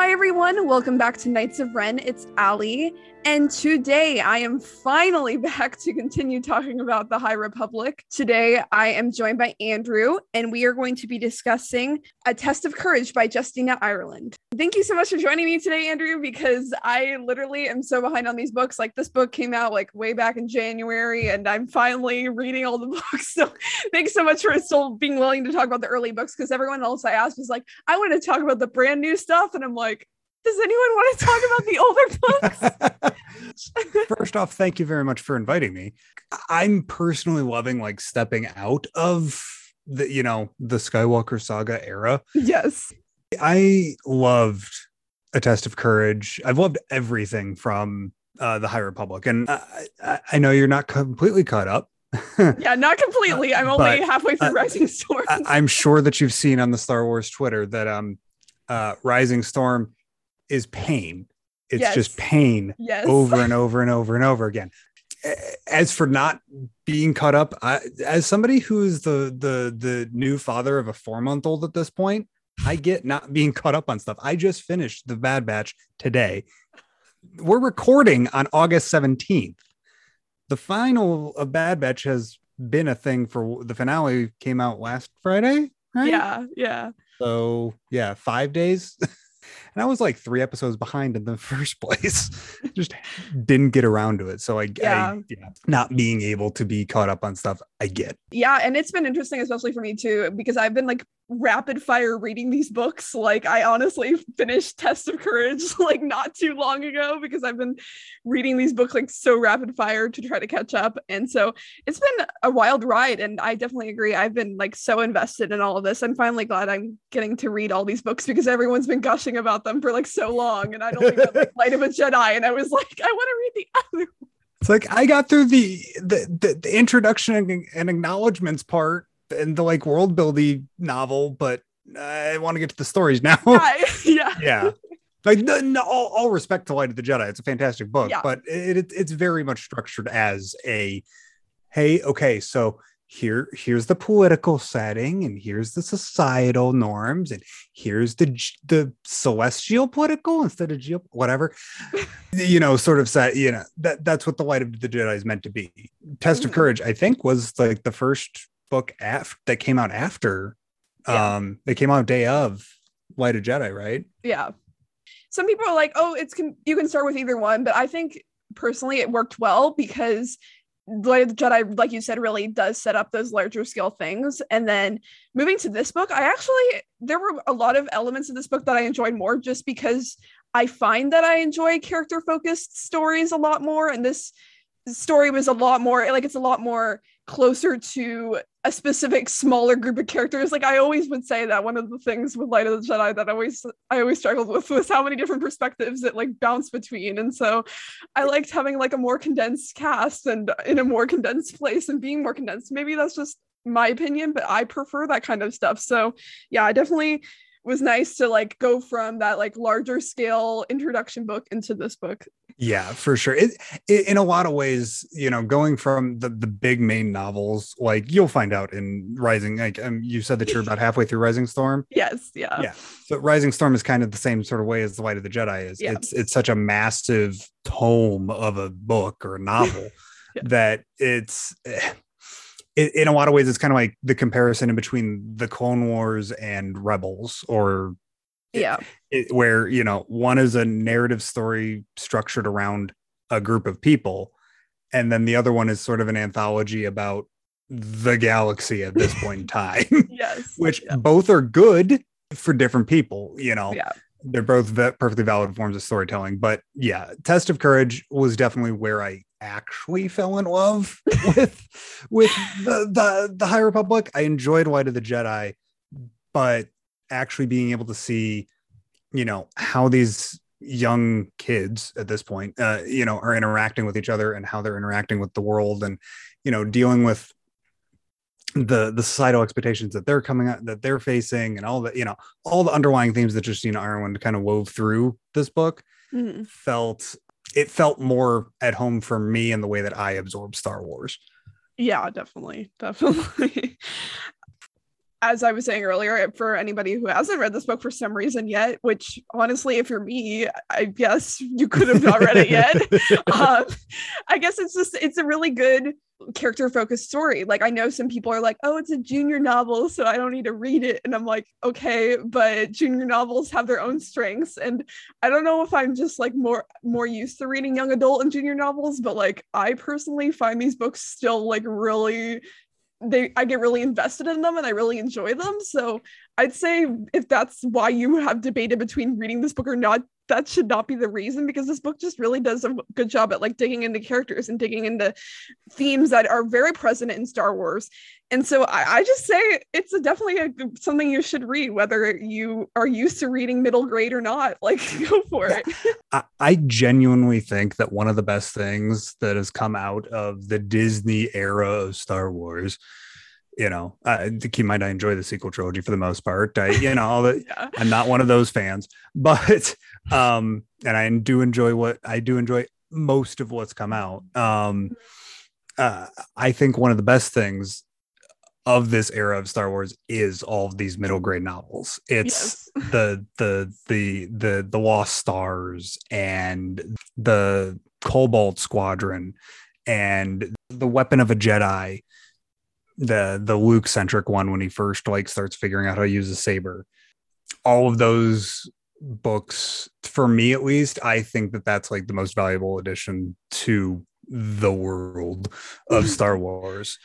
Hi, everyone. Welcome back to Knights of Ren. It's Ali. And today I am finally back to continue talking about the High Republic. Today I am joined by Andrew, and we are going to be discussing A Test of Courage by Justina Ireland. Thank you so much for joining me today, Andrew, because I literally am so behind on these books. Like, this book came out like way back in January, and I'm finally reading all the books. So, thanks so much for still being willing to talk about the early books because everyone else I asked was like, I want to talk about the brand new stuff. And I'm like, does anyone want to talk about the older books? First off, thank you very much for inviting me. I'm personally loving like stepping out of the, you know, the Skywalker saga era. yes. I loved A Test of Courage. I've loved everything from uh, the High Republic. And I, I know you're not completely caught up. yeah, not completely. I'm only halfway through uh, Rising Storm. I, am sure that you've seen on the Star Wars Twitter that um uh Rising Storm is pain. It's yes. just pain yes. over and over and over and over again. As for not being caught up, I, as somebody who's the the the new father of a four month old at this point, I get not being caught up on stuff. I just finished the Bad Batch today. We're recording on August seventeenth. The final of Bad Batch has been a thing for the finale came out last Friday, right? Yeah, yeah. So yeah, five days. and I was like three episodes behind in the first place. Just didn't get around to it. So I, yeah. I, yeah, not being able to be caught up on stuff, I get. Yeah, and it's been interesting, especially for me too, because I've been like rapid fire reading these books. Like I honestly finished Test of Courage like not too long ago because I've been reading these books like so rapid fire to try to catch up. And so it's been a wild ride and I definitely agree. I've been like so invested in all of this. I'm finally glad I'm getting to read all these books because everyone's been gushing about them for like so long and I don't read like Light of a Jedi and I was like I want to read the other One. it's like I got through the the, the, the introduction and acknowledgments part and the like world building novel, but I want to get to the stories now. Yeah, yeah. yeah. Like no, no, all, all, respect to Light of the Jedi, it's a fantastic book, yeah. but it, it, it's very much structured as a, hey, okay, so here here's the political setting, and here's the societal norms, and here's the the celestial political instead of geo whatever, you know, sort of set. You know that that's what the Light of the Jedi is meant to be. Test of mm. Courage, I think, was like the first book af- that came out after yeah. um they came out day of light of jedi right yeah some people are like oh it's can you can start with either one but i think personally it worked well because Light of the Jedi, like you said, really does set up those larger scale things. And then moving to this book, I actually, there were a lot of elements of this book that I enjoyed more just because I find that I enjoy character focused stories a lot more. And this story was a lot more, like, it's a lot more closer to a specific smaller group of characters. Like I always would say that one of the things with Light of the Jedi that I always I always struggled with was how many different perspectives it like bounced between. And so I liked having like a more condensed cast and in a more condensed place and being more condensed. Maybe that's just my opinion, but I prefer that kind of stuff. So yeah, I definitely was nice to like go from that like larger scale introduction book into this book. Yeah, for sure. It, it, in a lot of ways, you know, going from the the big main novels, like you'll find out in Rising. Like um, you said that you're about halfway through Rising Storm. Yes. Yeah. Yeah. So Rising Storm is kind of the same sort of way as the Light of the Jedi is. Yeah. It's it's such a massive tome of a book or a novel yeah. that it's. Eh, in a lot of ways, it's kind of like the comparison in between the Clone Wars and Rebels, or yeah, it, where you know one is a narrative story structured around a group of people, and then the other one is sort of an anthology about the galaxy at this point in time. yes, which yeah. both are good for different people. You know, yeah. They're both perfectly valid forms of storytelling, but yeah, Test of Courage was definitely where I actually fell in love with with the, the the High Republic. I enjoyed Light of the Jedi, but actually being able to see, you know, how these young kids at this point, uh, you know, are interacting with each other and how they're interacting with the world, and you know, dealing with the the societal expectations that they're coming out that they're facing and all the you know all the underlying themes that Justina Ireland kind of wove through this book mm-hmm. felt it felt more at home for me in the way that I absorb Star Wars. Yeah, definitely. Definitely. As I was saying earlier, for anybody who hasn't read this book for some reason yet, which honestly, if you're me, I guess you could have not read it yet. um, I guess it's just it's a really good character focused story. Like I know some people are like, "Oh, it's a junior novel, so I don't need to read it." And I'm like, "Okay, but junior novels have their own strengths and I don't know if I'm just like more more used to reading young adult and junior novels, but like I personally find these books still like really they I get really invested in them and I really enjoy them. So I'd say if that's why you have debated between reading this book or not, that should not be the reason because this book just really does a good job at like digging into characters and digging into themes that are very present in Star Wars. And so I, I just say it's a, definitely a, something you should read, whether you are used to reading middle grade or not. Like, go for it. I, I genuinely think that one of the best things that has come out of the Disney era of Star Wars you know, uh, keep in mind, I enjoy the sequel trilogy for the most part. I, you know, the, yeah. I'm not one of those fans, but, um, and I do enjoy what I do enjoy most of what's come out. Um, uh, I think one of the best things of this era of Star Wars is all of these middle grade novels. It's yes. the the the the the Lost Stars and the Cobalt Squadron and the Weapon of a Jedi the the Luke centric one when he first like starts figuring out how to use a saber. All of those books, for me at least, I think that that's like the most valuable addition to the world of Star Wars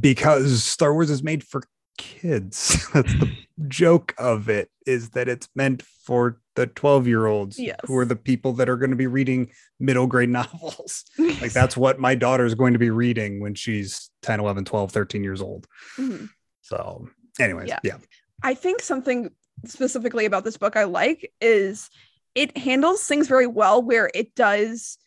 because Star Wars is made for kids. That's the joke of it is that it's meant for the 12 year olds yes. who are the people that are going to be reading middle grade novels. like that's what my daughter is going to be reading when she's 10, 11, 12, 13 years old. Mm-hmm. So, anyways, yeah. yeah. I think something specifically about this book I like is it handles things very well where it does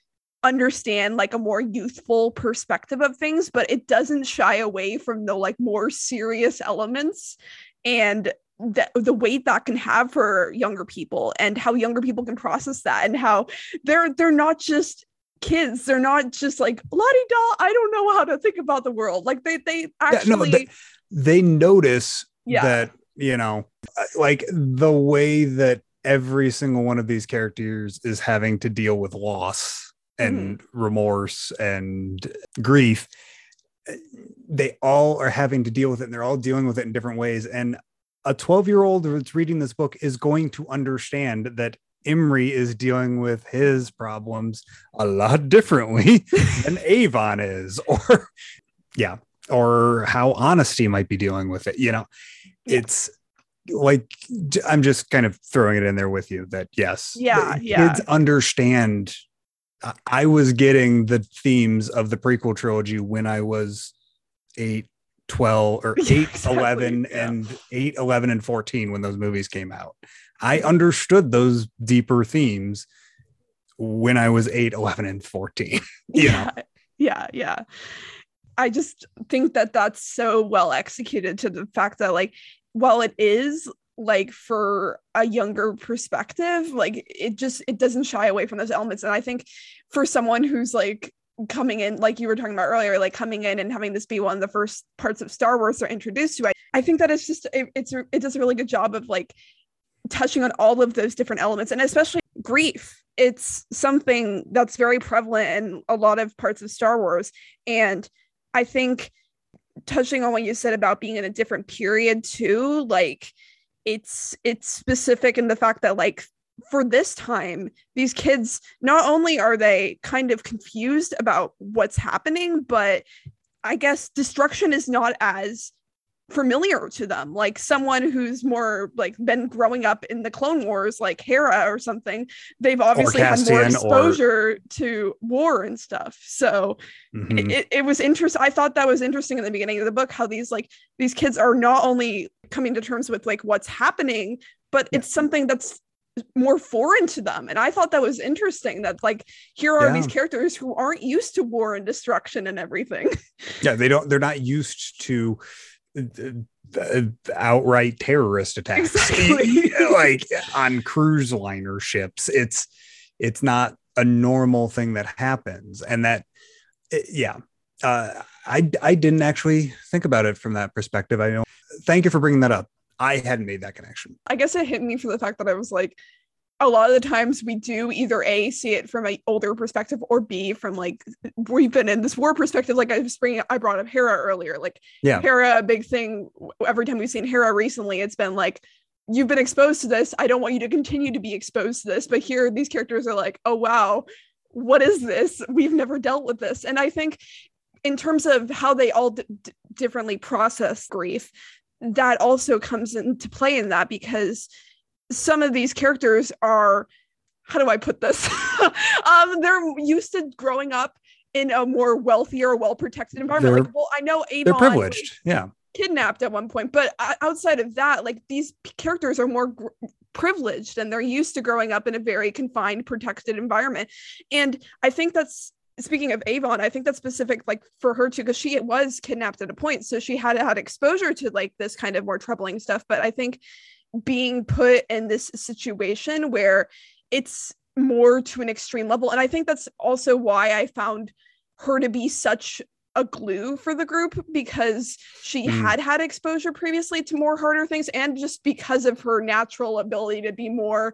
understand like a more youthful perspective of things but it doesn't shy away from the like more serious elements and the, the weight that can have for younger people and how younger people can process that and how they're they're not just kids they're not just like lottie doll i don't know how to think about the world like they they actually yeah, no, they, they notice yeah. that you know uh, like the way that every single one of these characters is having to deal with loss and mm-hmm. remorse and grief they all are having to deal with it and they're all dealing with it in different ways and a 12 year old that's reading this book is going to understand that Imri is dealing with his problems a lot differently than Avon is, or yeah, or how honesty might be dealing with it. You know, it's like I'm just kind of throwing it in there with you that yes, yeah, yeah. kids understand I was getting the themes of the prequel trilogy when I was 8, 12 or 8, yeah, exactly. 11 yeah. and 8, 11 and 14 when those movies came out. I understood those deeper themes when I was 8, 11 and 14. yeah. Know? Yeah, yeah. I just think that that's so well executed to the fact that like while it is like for a younger perspective like it just it doesn't shy away from those elements. And i think for someone who's like coming in like you were talking about earlier like coming in and having this be one of the first parts of star wars they're introduced to i, I think that it's just it, it's it does a really good job of like touching on all of those different elements. And especially grief it's something that's very prevalent in a lot of parts of star wars. And i think touching on what you said about being in a different period too like it's it's specific in the fact that like for this time these kids not only are they kind of confused about what's happening but i guess destruction is not as familiar to them like someone who's more like been growing up in the clone wars like hera or something they've obviously had more exposure or... to war and stuff so mm-hmm. it, it was interesting i thought that was interesting in the beginning of the book how these like these kids are not only coming to terms with like what's happening but yeah. it's something that's more foreign to them and i thought that was interesting that like here are yeah. these characters who aren't used to war and destruction and everything yeah they don't they're not used to outright terrorist attacks exactly. like on cruise liner ships it's it's not a normal thing that happens and that yeah uh, I I didn't actually think about it from that perspective. I know. Thank you for bringing that up. I hadn't made that connection. I guess it hit me for the fact that I was like, a lot of the times we do either a see it from an older perspective or b from like we've been in this war perspective. Like i was bringing i brought up hera earlier. Like yeah. Hera a big thing every time we've seen hera recently it's been like you've been exposed to this. I don't want you to continue to be exposed to this. But here these characters are like oh wow. What is this? We've never dealt with this. And i think in terms of how they all d- differently process grief that also comes into play in that because some of these characters are how do I put this? um, they're used to growing up in a more wealthier, well protected environment. They're, like, well, I know Avon they're privileged, yeah, kidnapped at one point, but outside of that, like these characters are more gr- privileged and they're used to growing up in a very confined, protected environment. And I think that's speaking of Avon, I think that's specific like for her too, because she was kidnapped at a point. So she had had exposure to like this kind of more troubling stuff. But I think being put in this situation where it's more to an extreme level. And I think that's also why I found her to be such a glue for the group because she mm. had had exposure previously to more harder things and just because of her natural ability to be more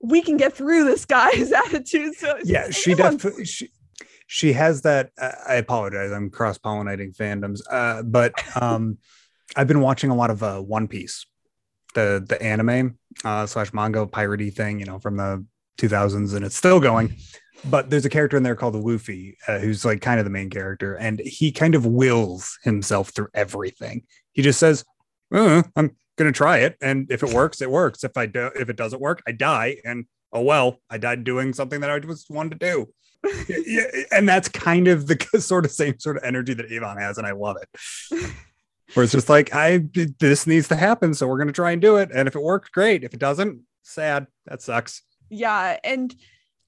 we can get through this guy's attitude so yeah she definitely she, she has that uh, i apologize i'm cross-pollinating fandoms uh, but um i've been watching a lot of uh, one piece the the anime uh, slash manga piratey thing, you know, from the 2000s, and it's still going. But there's a character in there called Luffy, uh, who's like kind of the main character, and he kind of wills himself through everything. He just says, uh, "I'm gonna try it, and if it works, it works. If I do, if it doesn't work, I die, and oh well, I died doing something that I just wanted to do." yeah, and that's kind of the sort of same sort of energy that Avon has, and I love it where it's just like i this needs to happen so we're going to try and do it and if it works great. If it doesn't sad. That sucks. Yeah and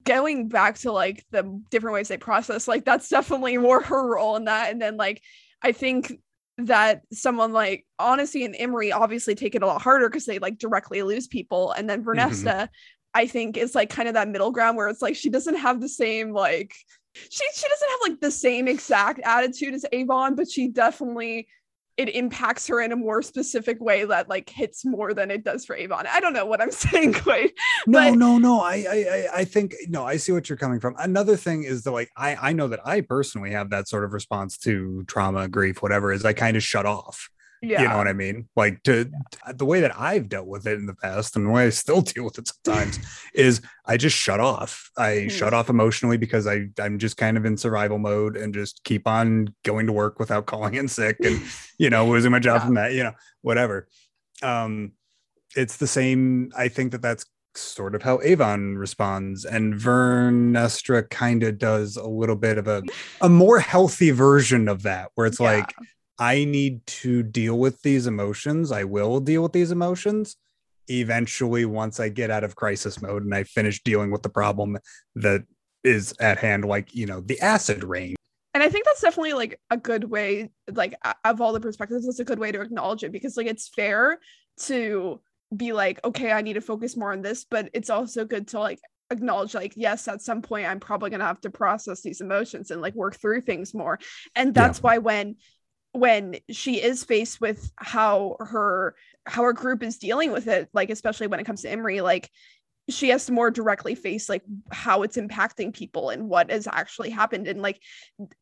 going back to like the different ways they process like that's definitely more her role in that and then like i think that someone like Honesty and Imri obviously take it a lot harder because they like directly lose people and then Vernestra mm-hmm. I think is like kind of that middle ground where it's like she doesn't have the same like she she doesn't have like the same exact attitude as Avon but she definitely it impacts her in a more specific way that like hits more than it does for Avon. I don't know what I'm saying quite. No, but- no, no. I, I I think no, I see what you're coming from. Another thing is that like I I know that I personally have that sort of response to trauma, grief, whatever is I kind of shut off. Yeah. You know what I mean? Like to yeah. the way that I've dealt with it in the past and the way I still deal with it sometimes is I just shut off. I mm-hmm. shut off emotionally because I I'm just kind of in survival mode and just keep on going to work without calling in sick and you know losing my job yeah. from that, you know, whatever. Um it's the same I think that that's sort of how Avon responds and Vernestra kind of does a little bit of a a more healthy version of that where it's yeah. like I need to deal with these emotions. I will deal with these emotions eventually once I get out of crisis mode and I finish dealing with the problem that is at hand, like, you know, the acid rain. And I think that's definitely like a good way, like, of all the perspectives, it's a good way to acknowledge it because, like, it's fair to be like, okay, I need to focus more on this, but it's also good to like acknowledge like yes at some point i'm probably going to have to process these emotions and like work through things more and that's yeah. why when when she is faced with how her how her group is dealing with it like especially when it comes to Imri like she has to more directly face like how it's impacting people and what has actually happened and like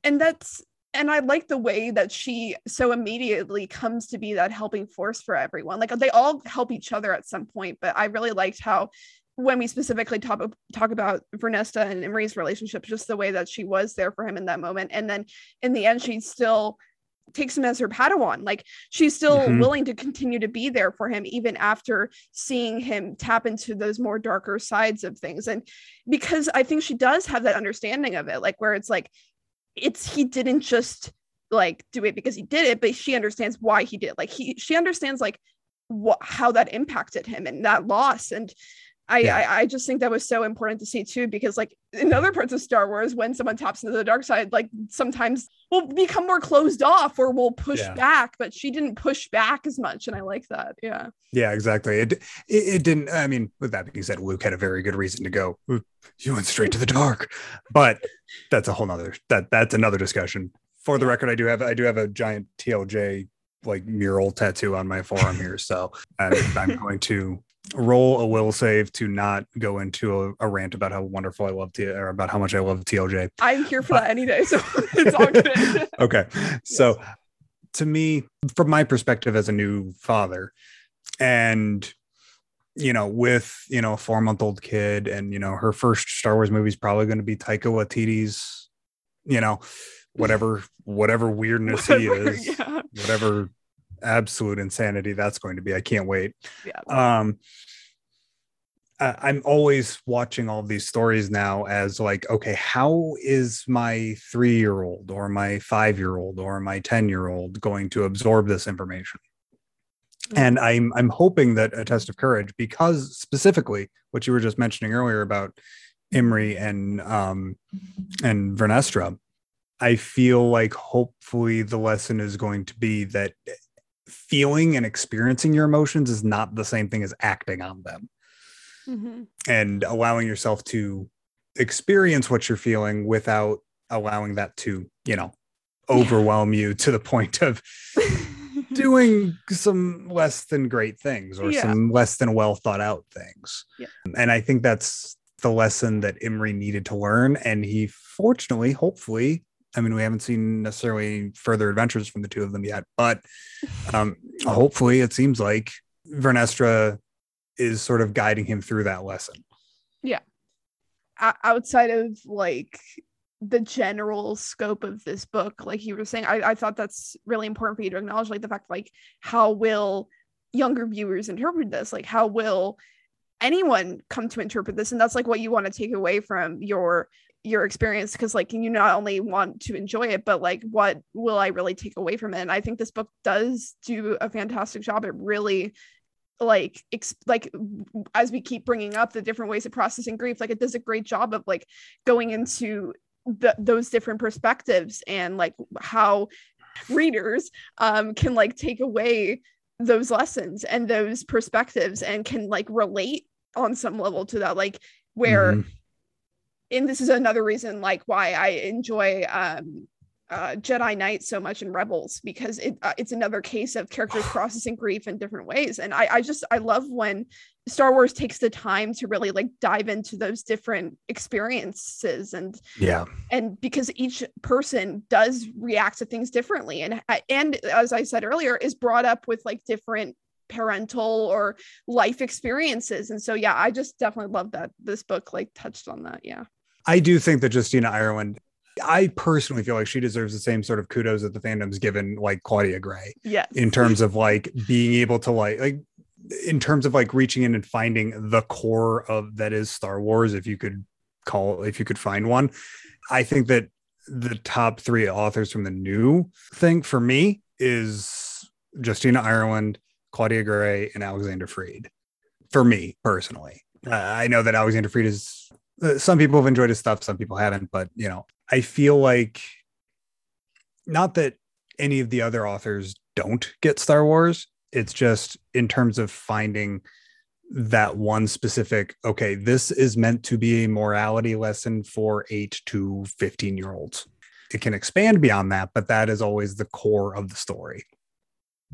and that's and I like the way that she so immediately comes to be that helping force for everyone. Like they all help each other at some point, but I really liked how when we specifically talk talk about Vernestra and Imri's relationship, just the way that she was there for him in that moment, and then in the end, she still takes him as her Padawan. Like she's still mm-hmm. willing to continue to be there for him even after seeing him tap into those more darker sides of things. And because I think she does have that understanding of it, like where it's like it's he didn't just like do it because he did it, but she understands why he did. Like he she understands like what how that impacted him and that loss. And I, yeah. I, I just think that was so important to see too because like in other parts of Star Wars, when someone taps into the dark side, like sometimes we'll become more closed off or we'll push yeah. back, but she didn't push back as much, and I like that. Yeah. Yeah, exactly. It, it, it didn't. I mean, with that being said, Luke had a very good reason to go. You went straight to the dark, but that's a whole nother that that's another discussion for the record, I do have I do have a giant TLJ like mural tattoo on my forearm here. So I'm, I'm going to roll a will save to not go into a, a rant about how wonderful I love T or about how much I love TLJ. I'm here for that any day, so it's all good. okay. So to me, from my perspective as a new father, and you know, with you know, a four month old kid, and you know, her first Star Wars movie is probably going to be Taika Waititi's, you know, whatever whatever weirdness Whatever, he is, yeah. whatever absolute insanity that's going to be. I can't wait. Yeah. Um, I- I'm always watching all these stories now as like, okay, how is my three year old or my five year old or my 10 year old going to absorb this information? And I'm I'm hoping that a test of courage, because specifically what you were just mentioning earlier about Imri and um and Vernestra, I feel like hopefully the lesson is going to be that feeling and experiencing your emotions is not the same thing as acting on them Mhm. and allowing yourself to experience what you're feeling without allowing that to, you know, overwhelm you to the point of doing some less than great things or Yeah. some less than well thought out things. Yeah. And I think that's the lesson that Imri needed to learn. And he fortunately, hopefully, I mean, we haven't seen necessarily further adventures from the two of them yet, but um, hopefully it seems like Vernestra is sort of guiding him through that lesson. o- outside of like the general scope of this book like you were saying I, I thought that's really important for you to acknowledge like the fact like how will younger viewers interpret this? Like how will anyone come to interpret this? And that's like what you want to take away from your your experience because like you not only want to enjoy it but like what will i really take away from it and i think this book does do a fantastic job at really like ex- like as we keep bringing up the different ways of processing grief like it does a great job of like going into the, those different perspectives and like how readers um can like take away those lessons and those perspectives and can like relate on some level to that like where Mhm. And this is another reason like why I enjoy um uh, Jedi Knight so much in Rebels because it uh, it's another case of characters processing grief in different ways. And I I just I love when Star Wars takes the time to really like dive into those different experiences and yeah. and because each person does react to things differently. And and as I said earlier is brought up with like different parental or life experiences. And so yeah I just definitely love that this book like touched on that. Yeah I do think that Justina Ireland, I personally feel like she deserves the same sort of kudos that the fandom's given like Claudia Gray yes in terms of like being able to like like in terms of like reaching in and finding the core of that is Star Wars, if you could call if you could find one. I think that the top three authors from the new thing for me is Justina Ireland, Claudia Gray, and Alexander Freed. For me personally, uh, I know that Alexander Freed is. Uh, some people have enjoyed his stuff, some people haven't, but you know, I feel like not that any of the other authors don't get Star Wars. It's just in terms of finding that one specific, okay, this is meant to be a morality lesson for eight to 15 year olds. It can expand beyond that, but that is always the core of the story.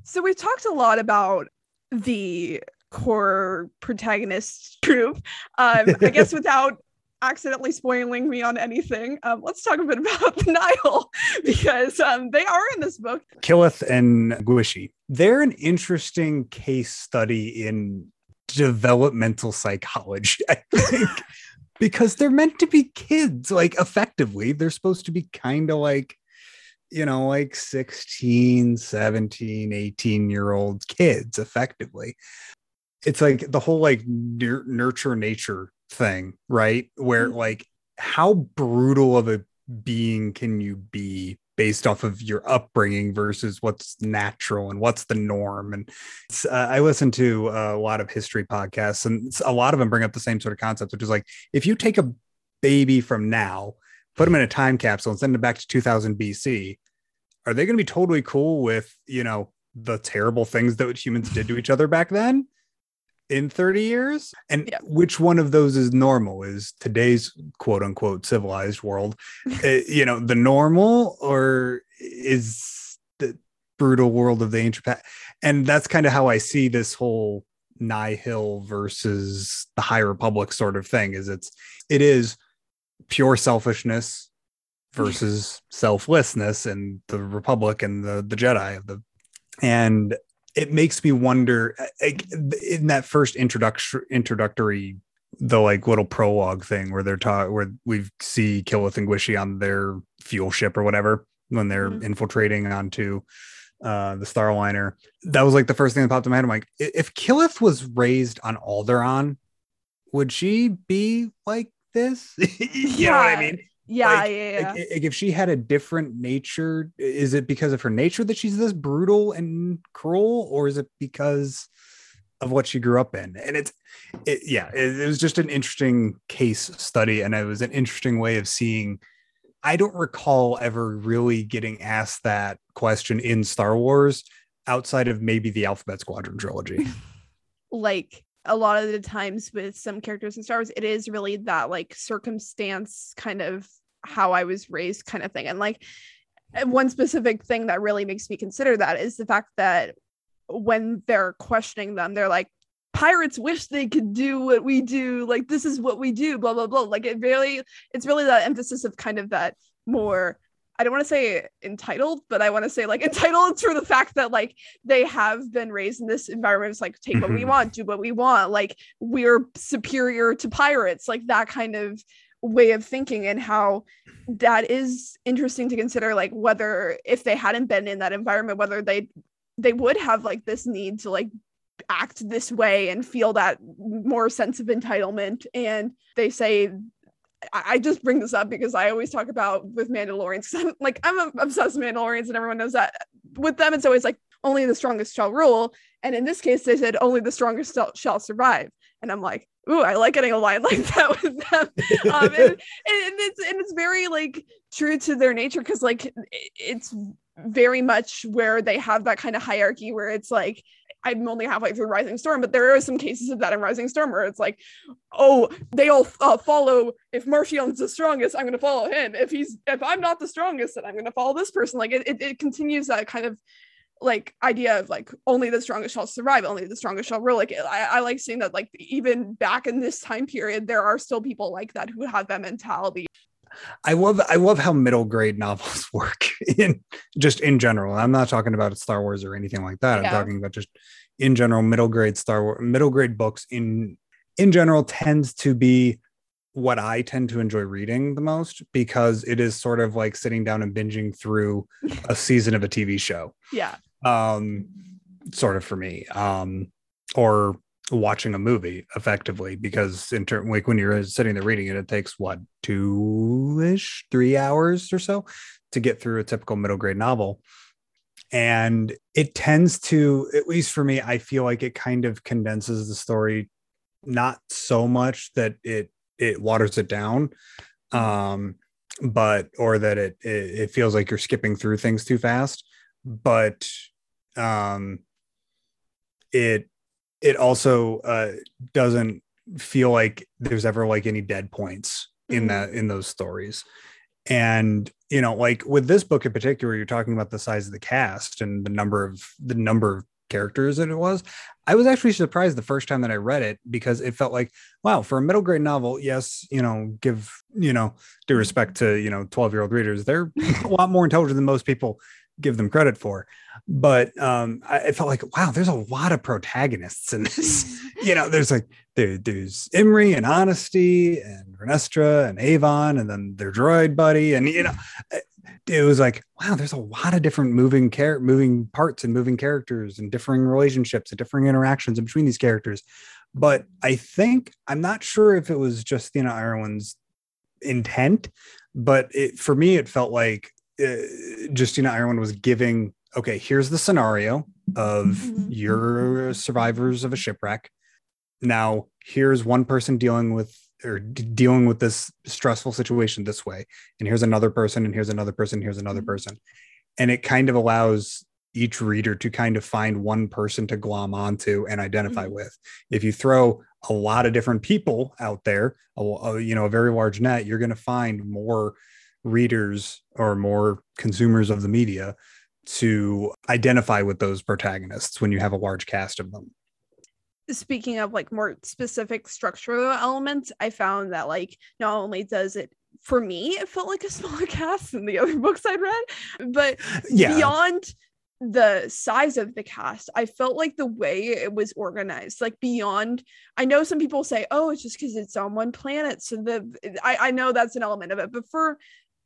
So we've talked a lot about the core protagonist group. Um, I guess without accidentally spoiling me on anything, um, let's talk a bit about the Nihil because um, they are in this book. Killith and Guishi, they're an interesting case study in developmental psychology, I think, because they're meant to be kids, like effectively. They're supposed to be kind of like, you know, like 16, 17, 18 year old kids, effectively. It's like the whole like nurture nature thing, right? Where Mhm. like, how brutal of a being can you be based off of your upbringing versus what's natural and what's the norm and uh, i listen to a lot of history podcasts and a lot of them bring up the same sort of concept which is like if you take a baby from now put them in a time capsule and send them back to 2000 bc are they going to be totally cool with you know the terrible things that humans did to each other back then in 30 years? And Yeah. which one of those is normal? Is today's quote unquote civilized world uh, you know the normal or is the brutal world of the ancient past and that's kind of how i see this whole nihil versus the high republic sort of thing is it's it is pure selfishness versus selflessness and the republic and the the jedi of the and it makes me wonder uh, like, in that first introduction introductory the like little prologue thing where they're taught where we see Killith and Gwishy on their fuel ship or whatever when they're Mhm. infiltrating onto uh the Starliner. That was like the first thing that popped in my head. I'm like, if Killith was raised on Alderaan, would she be like this? you know what I mean? Yeah, Like, yeah, yeah. Like, if she had a different nature, is it because of her nature that she's this brutal and cruel, or is it because of what she grew up in? And it's, it, yeah, it, it was just an interesting case study, and it was an interesting way of seeing. I don't recall ever really getting asked that question in Star Wars outside of maybe the Alphabet Squadron trilogy. like a lot of the times with some characters in Star Wars, it is really that like circumstance kind of how I was raised kind of thing. And like one specific thing that really makes me consider that is the fact that when they're questioning them, they're like, pirates wish they could do what we do. Like, this is what we do, blah, blah, blah. Like, it really, it's really that emphasis of kind of that more. I don't want to say entitled, but I want to say like entitled for the fact that like they have been raised in this environment. It's like take what we Mhm. want, do what we want. Like we're superior to pirates, like that kind of way of thinking and how that is interesting to consider like whether if they hadn't been in that environment whether they they would have like this need to like act this way and feel that more sense of entitlement and they say I just bring this up because I always talk about with Mandalorians. I'm like I'm obsessed with Mandalorians, and everyone knows that. With them, it's always like only the strongest shall rule, and in this case, they said only the strongest shall, survive. And I'm like, ooh, I like getting a line like that with them. Um, and, and it's and it's very like true to their nature because like it's very much where they have that kind of hierarchy where it's like I'm only halfway through Rising Storm, but there are some cases of that in Rising Storm where it's like, oh, they all uh, follow. If Marchion's the strongest, I'm going to follow him. If he's, if I'm not the strongest, then I'm going to follow this person. Like it, it, it continues that kind of like idea of like only the strongest shall survive, only the strongest shall rule. Like I, I like seeing that like even back in this time period, there are still people like that who have that mentality. I love I love how middle grade novels work in just in general. I'm not talking about Star Wars or anything like that. Yeah. I'm talking about just in general middle grade Star Wars middle grade books in in general tends to be what I tend to enjoy reading the most because it is sort of like sitting down and binging through a season of a TV show. Yeah. Um sort of for me. Um or watching a movie effectively because in turn like when you're sitting there reading it it takes what two-ish three hours or so to get through a typical middle grade novel. And it tends to at least for me i feel like it kind of condenses the story not so much that it it waters it down um but or that it it, it feels like you're skipping through things too fast. But um it it also uh doesn't feel like there's ever like any dead points in Mhm. that in those stories. And you know like with this book in particular you're talking about the size of the cast and the number of the number of characters that it was. I was actually surprised the first time that i read it because it felt like wow for a middle grade novel yes you know give you know due respect to you know 12 year old readers they're a lot more intelligent than most people give them credit for. But um I, I felt like wow there's a lot of protagonists in this. You know there's like there, there's Imri and Honesty and Vernestra and Avon and then their droid buddy. And you know it was like wow there's a lot of different moving char- moving parts and moving characters and differing relationships and differing interactions between these characters. But I think I'm not sure if it was just Justina Ireland's intent but it for me it felt like uh, Justina Ireland was giving okay here's the scenario of Mhm. you're survivors of a shipwreck now here's one person dealing with or d- dealing with this stressful situation this way and here's another person and here's another person here's another Mhm. person and it kind of allows each reader to kind of find one person to glom onto and identify mm-hmm. with. If you throw a lot of different people out there, a, a, you know, a very large net, you're going to find more readers or more consumers of the media to identify with those protagonists when you have a large cast of them speaking of like more specific structural elements i found that like not only does it for me it felt like a smaller cast than the other books i'd read but yeah. beyond the size of the cast i felt like the way it was organized like beyond i know some people say oh it's just because it's on one planet so the I, I know that's an element of it but for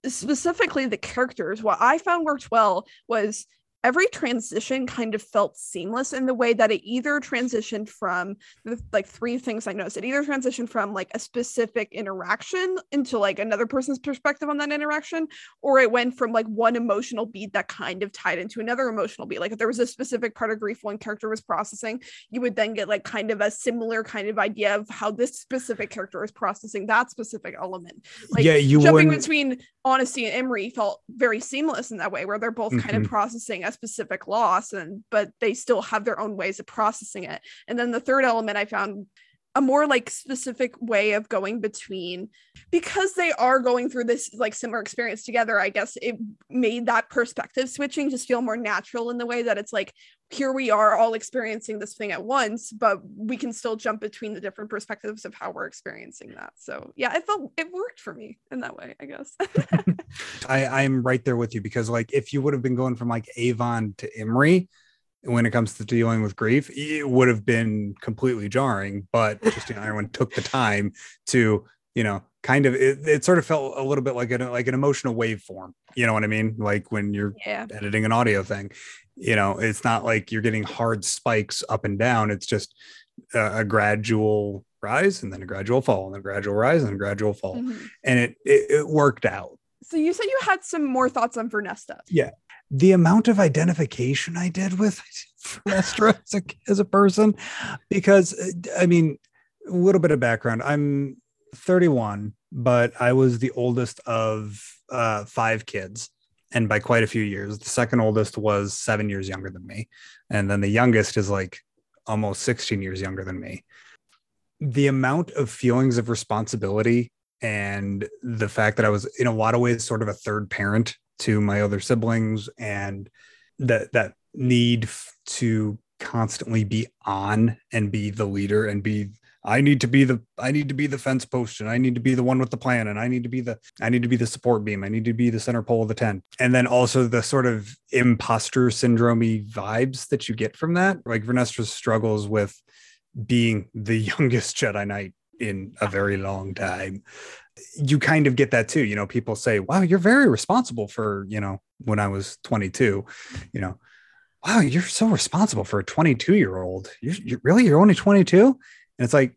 specifically the characters what i found worked well was every transition kind of felt seamless in the way that it either transitioned from the like three things I noticed. It either transitioned from like a specific interaction into like another person's perspective on that interaction, or it went from like one emotional beat that kind of tied into another emotional beat. Like if there was a specific part of grief one character was processing, you would then get like kind of a similar kind of idea of how this specific character is processing that specific element. Like yeah, you jumping wouldn't... between Honesty and Imri felt very seamless in that way, where they're both mm-hmm. kind of mm-hmm. processing a specific loss and but they still have their own ways of processing it. And then the third element i found a more like specific way of going between because they are going through this like similar experience together i guess it made that perspective switching just feel more natural in the way that it's like here we are all experiencing this thing at once but we can still jump between the different perspectives of how we're experiencing that so yeah it felt it worked for me in that way i guess i i'm right there with you because like if you would have been going from like avon to imri when it comes to dealing with grief, it would have been completely jarring. But Justina Ireland took the time to, you know, kind of it, it, sort of felt a little bit like an like an emotional waveform. You know what I mean? Like when you're yeah. editing an audio thing, you know, it's not like you're getting hard spikes up and down. It's just a, a gradual rise and then a gradual fall and a gradual rise and a gradual fall. Mm-hmm. And it, it it worked out. So you said you had some more thoughts on Vernestra. Yeah the amount of identification I did with Vernestra as a, as a person, because I mean, a little bit of background. I'm 31, but I was the oldest of uh, five kids, and by quite a few years. The second oldest was seven years younger than me, and then the youngest is like almost 16 years younger than me. The amount of feelings of responsibility and the fact that I was in a lot of ways sort of a third parent to my other siblings and that that need to constantly be on and be the leader and be I need to be the I need to be the fence post and I need to be the one with the plan and I need to be the I need to be the support beam. I need to be the center pole of the tent. And then also the sort of imposter syndrome vibes that you get from that. Like Vernestra struggles with being the youngest Jedi Knight in a very long time you kind of get that too. You know, people say, wow, you're very responsible for, you know, when I was 22, you know, wow, you're so responsible for a 22 year old. You're, you're, really, you're only 22. And it's like,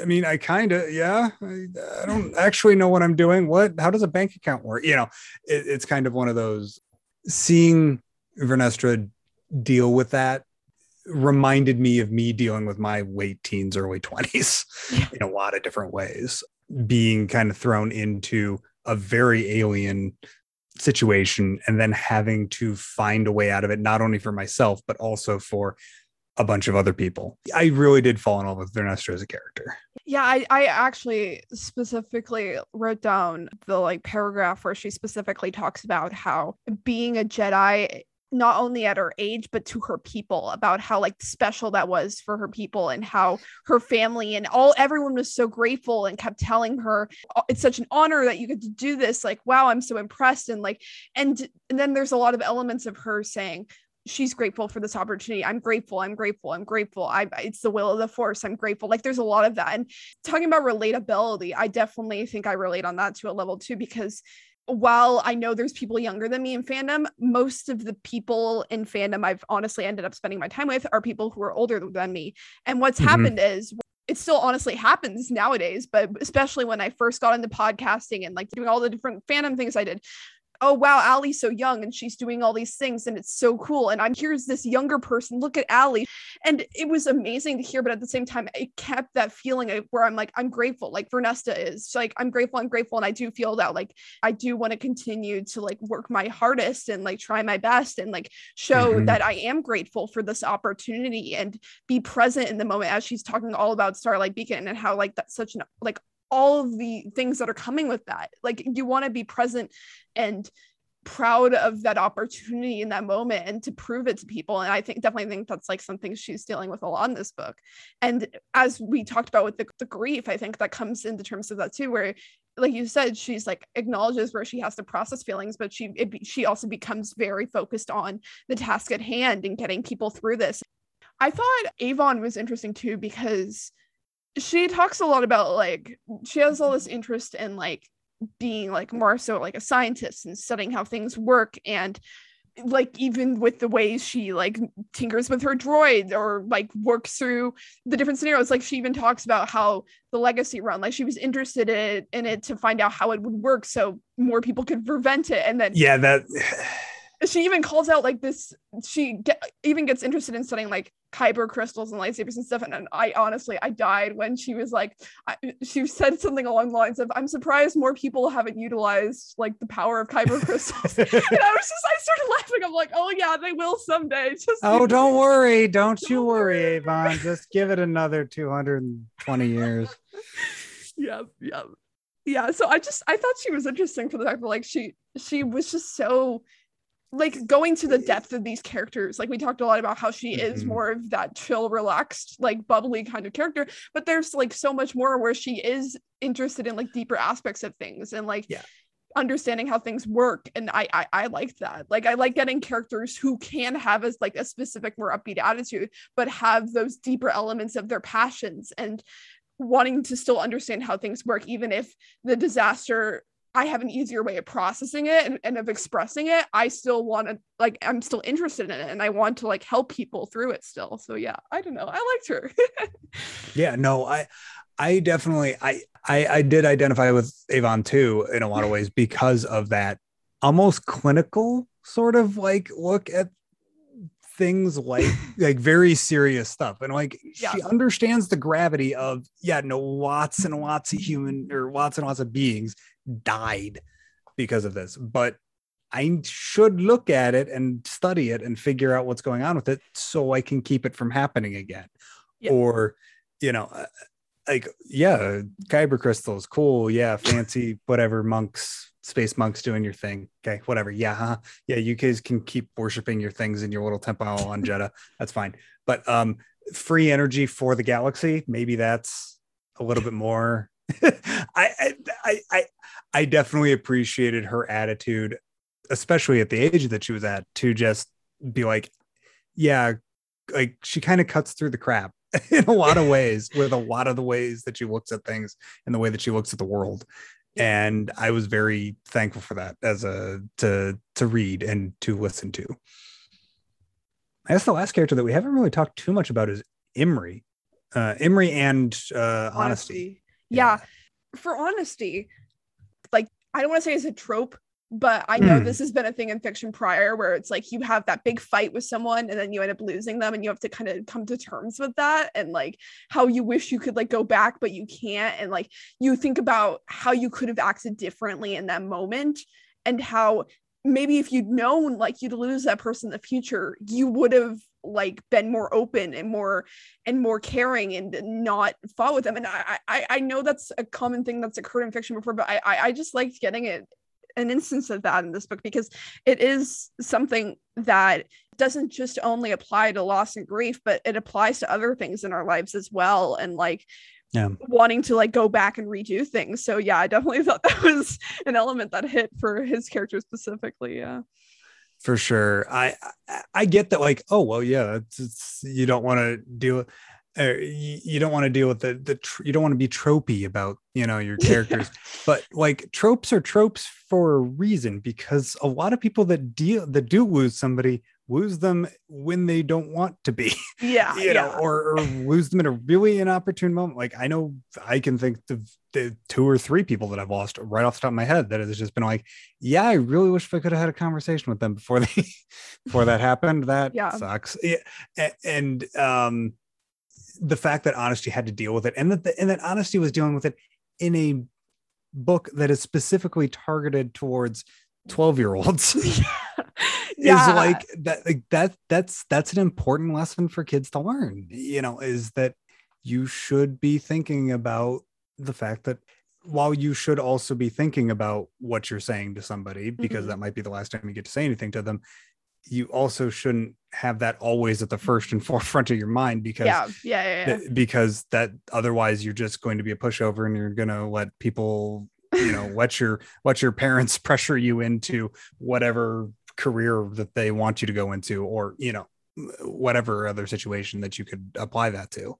I mean, I kind of, yeah, I, I, don't actually know what I'm doing. What, how does a bank account work? You know, it, it's kind of one of those seeing Vernestra deal with that reminded me of me dealing with my late teens, early 20s yeah. in a lot of different ways being kind of thrown into a very alien situation and then having to find a way out of it not only for myself but also for a bunch of other people. I really did fall in love with Vernestra as a character. Yeah, I, I actually specifically wrote down the like paragraph where she specifically talks about how being a Jedi not only at her age but to her people about how like special that was for her people and how her family and all everyone was so grateful and kept telling her oh, it's such an honor that you get to do this like wow i'm so impressed and like and, and then there's a lot of elements of her saying she's grateful for this opportunity. I'm grateful i'm grateful i'm grateful. I it's the will of the force. I'm grateful. Like there's a lot of that. And talking about relatability i definitely think i relate on that to a level too because while I know there's people younger than me in fandom, most of the people in fandom I've honestly ended up spending my time with are people who are older than me. And what's mm-hmm. happened is it still honestly happens nowadays, but especially when I first got into podcasting and like doing all the different fandom things I did, oh wow, Allie's so young and she's doing all these things and it's so cool. And I'm here's this younger person. Look at Allie. And it was amazing to hear, but at the same time, it kept that feeling of where I'm like, I'm grateful, like Vernestra is. like I'm grateful, I'm grateful. And I do feel that like I do want to continue to like work my hardest and like try my best and like show mm-hmm. that I am grateful for this opportunity and be present in the moment as she's talking all about Starlight Beacon and how like that's such an like all of the things that are coming with that. Like you want to be present and proud of that opportunity in that moment and to prove it to people. And i think definitely think that's like something she's dealing with a lot in this book. And as we talked about with the, the grief i think that comes into terms of that too where like you said she's like acknowledges where she has to process feelings but she it, she also becomes very focused on the task at hand and getting people through this. I thought avon was interesting too because she talks a lot about like she has all this interest in like being like more so like a scientist and studying how things work and like even with the ways she like tinkers with her droid or like works through the different scenarios. Like she even talks about how the legacy run like she was interested in, in it to find out how it would work so more people could prevent it and then yeah that she even calls out like this she get, even gets interested in studying like kyber crystals and lightsabers and stuff. And, and i honestly i died when she was like I, she said something along the lines of i'm surprised more people haven't utilized like the power of kyber crystals. And i was just i started laughing. I'm like oh yeah they will someday. Just oh don't worry. Don't, don't you worry avon. Just give it another 220 years. Yeah yeah yeah so i just i thought she was interesting for the fact that like she she was just so like going to the depth of these characters like we talked a lot about how she mm-hmm. is more of that chill relaxed like bubbly kind of character but there's like so much more where she is interested in like deeper aspects of things and like yeah. understanding how things work and I, I i like that. Like i like getting characters who can have as like a specific more upbeat attitude but have those deeper elements of their passions and wanting to still understand how things work even if the disaster I have an easier way of processing it and, and of expressing it. I still want to like I'm still interested in it and I want to like help people through it still. So yeah, I don't know. I liked her. yeah, no, I I definitely I, I I did identify with Avon too in a lot of ways because of that almost clinical sort of like look at things like like very serious stuff and like yeah. she understands the gravity of yeah no lots and lots of human or lots and lots of beings died because of this. But I should look at it and study it and figure out what's going on with it so I can keep it from happening again. Or, you know, uh, like, yeah, kyber crystals, cool. Yeah, fancy, whatever, monks, space monks doing your thing. Okay, whatever. Yeah, huh? yeah, you guys can keep worshiping your things in your little temple on Jedha. That's fine. But um, free energy for the galaxy, maybe that's a little bit more I, I, I, I definitely appreciated her attitude, especially at the age that she was at, to just be like, yeah, like she kind of cuts through the crap in a lot of ways with a lot of the ways that she looks at things and the way that she looks at the world. And I was very thankful for that as a to to read and to listen to. I guess the last character that we haven't really talked too much about is Imri. Uh, Imri and uh, honesty. honesty yeah. For honesty, I don't want to say it's a trope, but I know mm. this has been a thing in fiction prior where it's like you have that big fight with someone and then you end up losing them and you have to kind of come to terms with that and like how you wish you could like go back but you can't and like you think about how you could have acted differently in that moment and how maybe if you'd known like you'd lose that person in the future you would have like been more open and more and more caring and not fought with them. And I, I i know that's a common thing that's occurred in fiction before but i i just liked getting it an instance of that in this book because it is something that doesn't just only apply to loss and grief but it applies to other things in our lives as well. And like yeah. wanting to like go back and redo things. So yeah i definitely thought that was an element that hit for his character specifically. Yeah for sure. I, I, get that. Like, oh well, yeah, it's, it's you don't want to deal. Uh, you, you don't want to deal with the the tr- you don't want to be tropey about you know your characters yeah. but like tropes are tropes for a reason because a lot of people that deal that do lose somebody lose them when they don't want to be Yeah. you know yeah. or, or lose them at a really inopportune moment like i know i can think of the two or three people that i've lost right off the top of my head that has just been like yeah i really wish i could have had a conversation with them before they before that happened that Yeah. sucks yeah. and um the fact that honesty had to deal with it and that the, and that honesty was dealing with it in a book that is specifically targeted towards 12 year olds yeah. is like that like that that's that's an important lesson for kids to learn you know is that you should be thinking about the fact that while you should also be thinking about what you're saying to somebody because Mhm. that might be the last time you get to say anything to them you also shouldn't have that always at the first and forefront of your mind because yeah. Yeah. Yeah. yeah. th- because that otherwise you're just going to be a pushover and you're going to let people you know let your let your parents pressure you into whatever career that they want you to go into or you know whatever other situation that you could apply that to?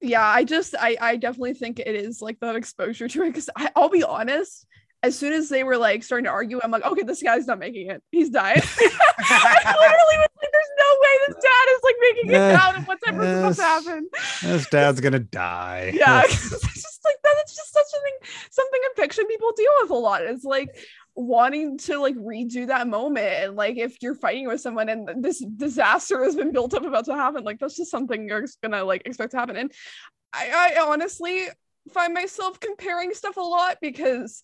Yeah i just i i definitely think it is like that exposure to it because i'll be honest as soon as they were like starting to argue i'm like okay this guy's not making it. He's dying. I literally was like there's no way this dad is like making it Eh, out of what's ever supposed to happen? This dad's gonna die. Yeah it's just like that it's just such a thing something in fiction people deal with a lot it's like wanting to like redo that moment and like if you're fighting with someone and this disaster has been built up about to happen like that's just something you're gonna like expect to happen and i i honestly find myself comparing stuff a lot because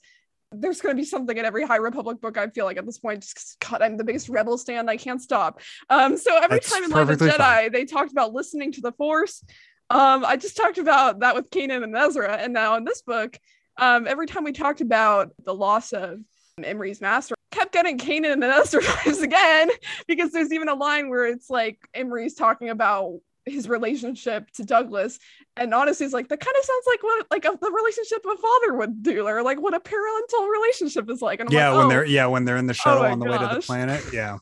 there's going to be something in every High Republic book. I feel like at this point, just God, I'm the biggest rebel stand. I can't stop. Um, so every That's time in Light of the Jedi, fine. they talked about listening to the Force. Um, I just talked about that with Kanan and Ezra, and now in this book, um, every time we talked about the loss of Imri's master, kept getting Kanan and Ezra vibes again because there's even a line where it's like Imri's talking about his relationship to Douglas, and honestly, it's like that kind of sounds like what like a, the relationship a father would do, or like what a parental relationship is like. And I'm yeah like, when oh. they're yeah when they're in the oh shuttle my on the way to the planet yeah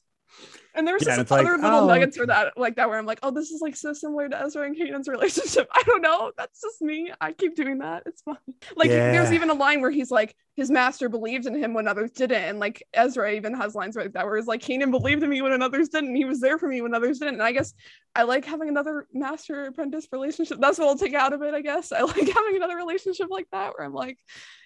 And there's Yeah, just it's like, other little oh, nuggets for that, like that, where I'm like, oh, this is like so similar to Ezra and Kanan's relationship. I don't know. That's just me. I keep doing that. It's fine. Like there's even a line where he's like, his master believed in him when others didn't. And like Ezra even has lines like that, where it's like Kanan believed in me when others didn't. He was there for me when others didn't. And I guess I like having another master apprentice relationship. That's what I'll take out of it, I guess. I like having another relationship like that where I'm like,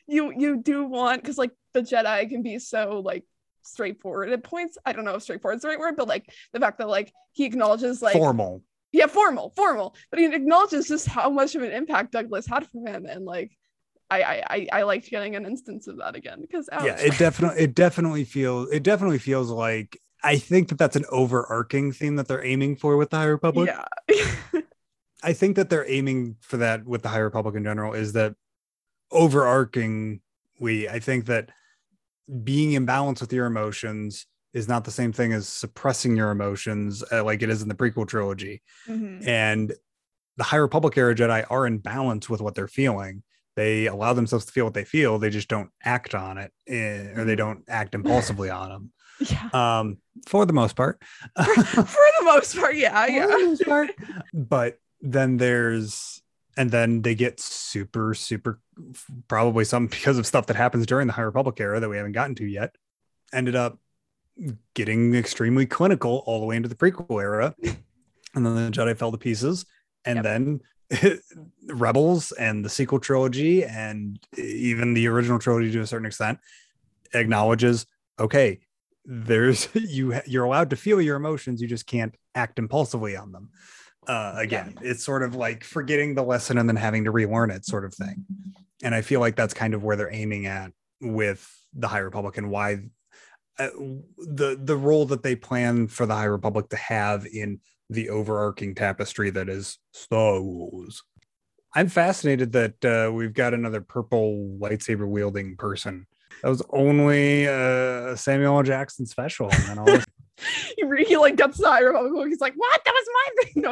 you you do want because like the Jedi can be so like straightforward at points. I don't know if straightforward is the right word, but like the fact that like he acknowledges like formal. Yeah, formal, formal, but he acknowledges just how much of an impact Douglas had for him, and like I I I, I liked getting an instance of that again because yeah it definitely it definitely feels it definitely feels like i think that that's an overarching theme that they're aiming for with the high republic. Yeah. I think that they're aiming for that with the High Republic in general is that overarching we I think that being in balance with your emotions is not the same thing as suppressing your emotions uh, like it is in the prequel trilogy. Mhm. And the High Republic era Jedi are in balance with what they're feeling. They allow themselves to feel what they feel. They just don't act on it, eh, or they Mhm. don't act impulsively on them. yeah Um, for the most part. for, for the most part yeah for yeah the most part. But then there's, and then they get super, super, probably some because of stuff that happens during the High Republic era that we haven't gotten to yet, ended up getting extremely clinical all the way into the prequel era. And then the Jedi fell to pieces. And Yep. then Rebels and the sequel trilogy and even the original trilogy to a certain extent acknowledges okay there's you you're allowed to feel your emotions you just can't act impulsively on them uh again it's sort of like forgetting the lesson and then having to relearn it sort of thing and i feel like that's kind of where they're aiming at with the high republic and why uh, the the role that they plan for the high republic to have in the overarching tapestry that is star wars i'm fascinated that uh, we've got another purple lightsaber wielding person that was only a Samuel L. Jackson special. And all he, he like gets the High Republic book. He's like, "What? That was my thing."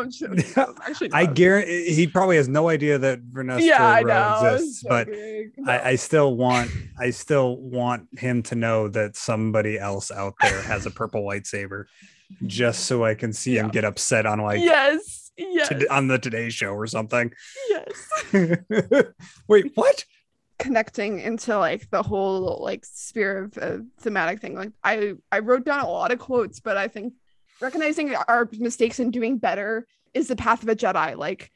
No, I'm. Actually, I guarantee he probably has no idea that Vernestra yeah, I Rwoh know. I exists, but joking. I, I still want I still want him to know that somebody else out there has a purple lightsaber, just so I can see him get upset on like yes, yes, to- on the Today Show or something. yes. Wait, what? Connecting into like the whole like sphere of uh, thematic thing like i i wrote down a lot of quotes but i think recognizing our mistakes and doing better is the path of a Jedi. Like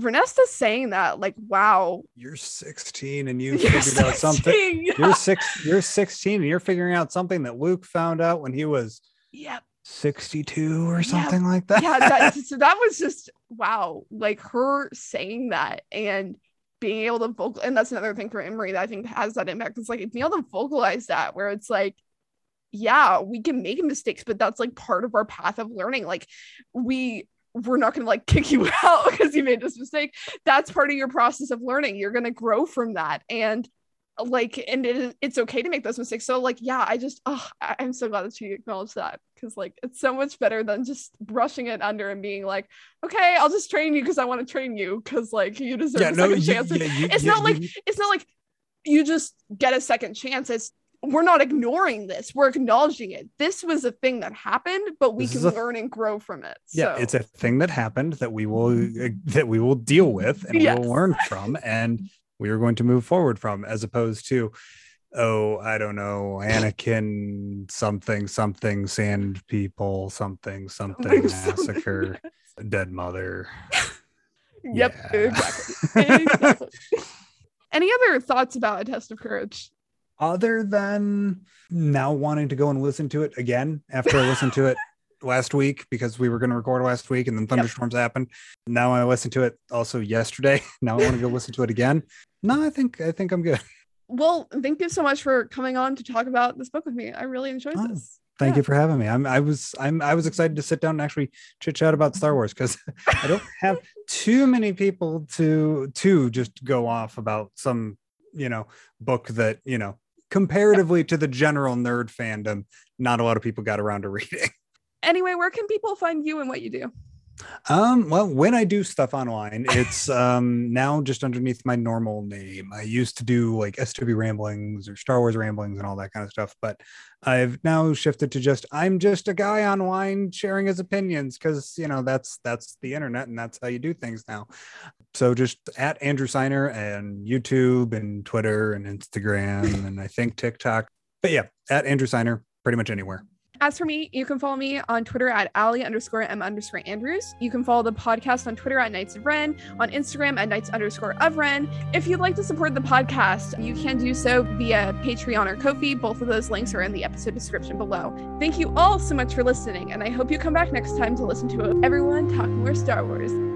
Vernestra's saying that, like, wow, You're 16 and you you're figured out something. 16. You're six. You're 16 and you're figuring out something that Luke found out when he was Yep. 62 or Yeah. something like that. yeah that, so that was just wow like her saying that and being able to vocal and that's another thing for Imri that I think has that impact it's like being able to vocalize that where it's like yeah we can make mistakes but that's like part of our path of learning. Like we we're not going to like kick you out because you made this mistake. That's part of your process of learning. You're going to grow from that. And like and it, it's okay to make those mistakes. So like yeah i just oh, i'm so glad that she acknowledged that because like it's so much better than just brushing it under and being like okay i'll just train you because i want to train you because like you deserve yeah, a no, second you- chance. yeah, you- it's yeah, not like you- it's not like you just get a second chance. It's we're not ignoring this. We're acknowledging it. This was a thing that happened but we This can learn and grow from it. Yeah, so. it's a thing that happened that we will uh, that we will deal with and Yes. we'll learn from, and we are going to move forward from, as opposed to, oh, I don't know, Anakin something something sand people something something massacre dead mother. Yep, exactly. exactly. Any other thoughts about a test of courage? Other than now wanting to go and listen to it again after I listened to it last week because we were going to record last week and then thunderstorms happened. Now I listened to it also yesterday. Now I want to go listen to it again. No, I think I think I'm good. Well, thank you so much for coming on to talk about this book with me. I really enjoyed Oh, this. Thank Yeah. you for having me. I'm I was I'm I was excited to sit down and actually chit chat about Star Wars because I don't have too many people to to just go off about some you know book that you know comparatively to the general nerd fandom, not a lot of people got around to reading. Anyway, where can people find you and what you do? Um, well, when I do stuff online, it's um now just underneath my normal name. I used to do like SW ramblings or Star Wars ramblings and all that kind of stuff, but I've now shifted to just I'm just a guy online sharing his opinions because you know that's that's the internet and that's how you do things now. So just at Andrew Seiner and YouTube and Twitter and Instagram and I think TikTok. But yeah, at Andrew Seiner, pretty much anywhere. As for me, you can follow me on Twitter at Ali underscore M underscore Andrews. You can follow the podcast on Twitter at Knights of Wren, on Instagram at Knights underscore of Wren. If you'd like to support the podcast, you can do so via Patreon or Kofi. Both of those links are in the episode description below. Thank you all so much for listening, and I hope you come back next time to listen to everyone talk more Star Wars.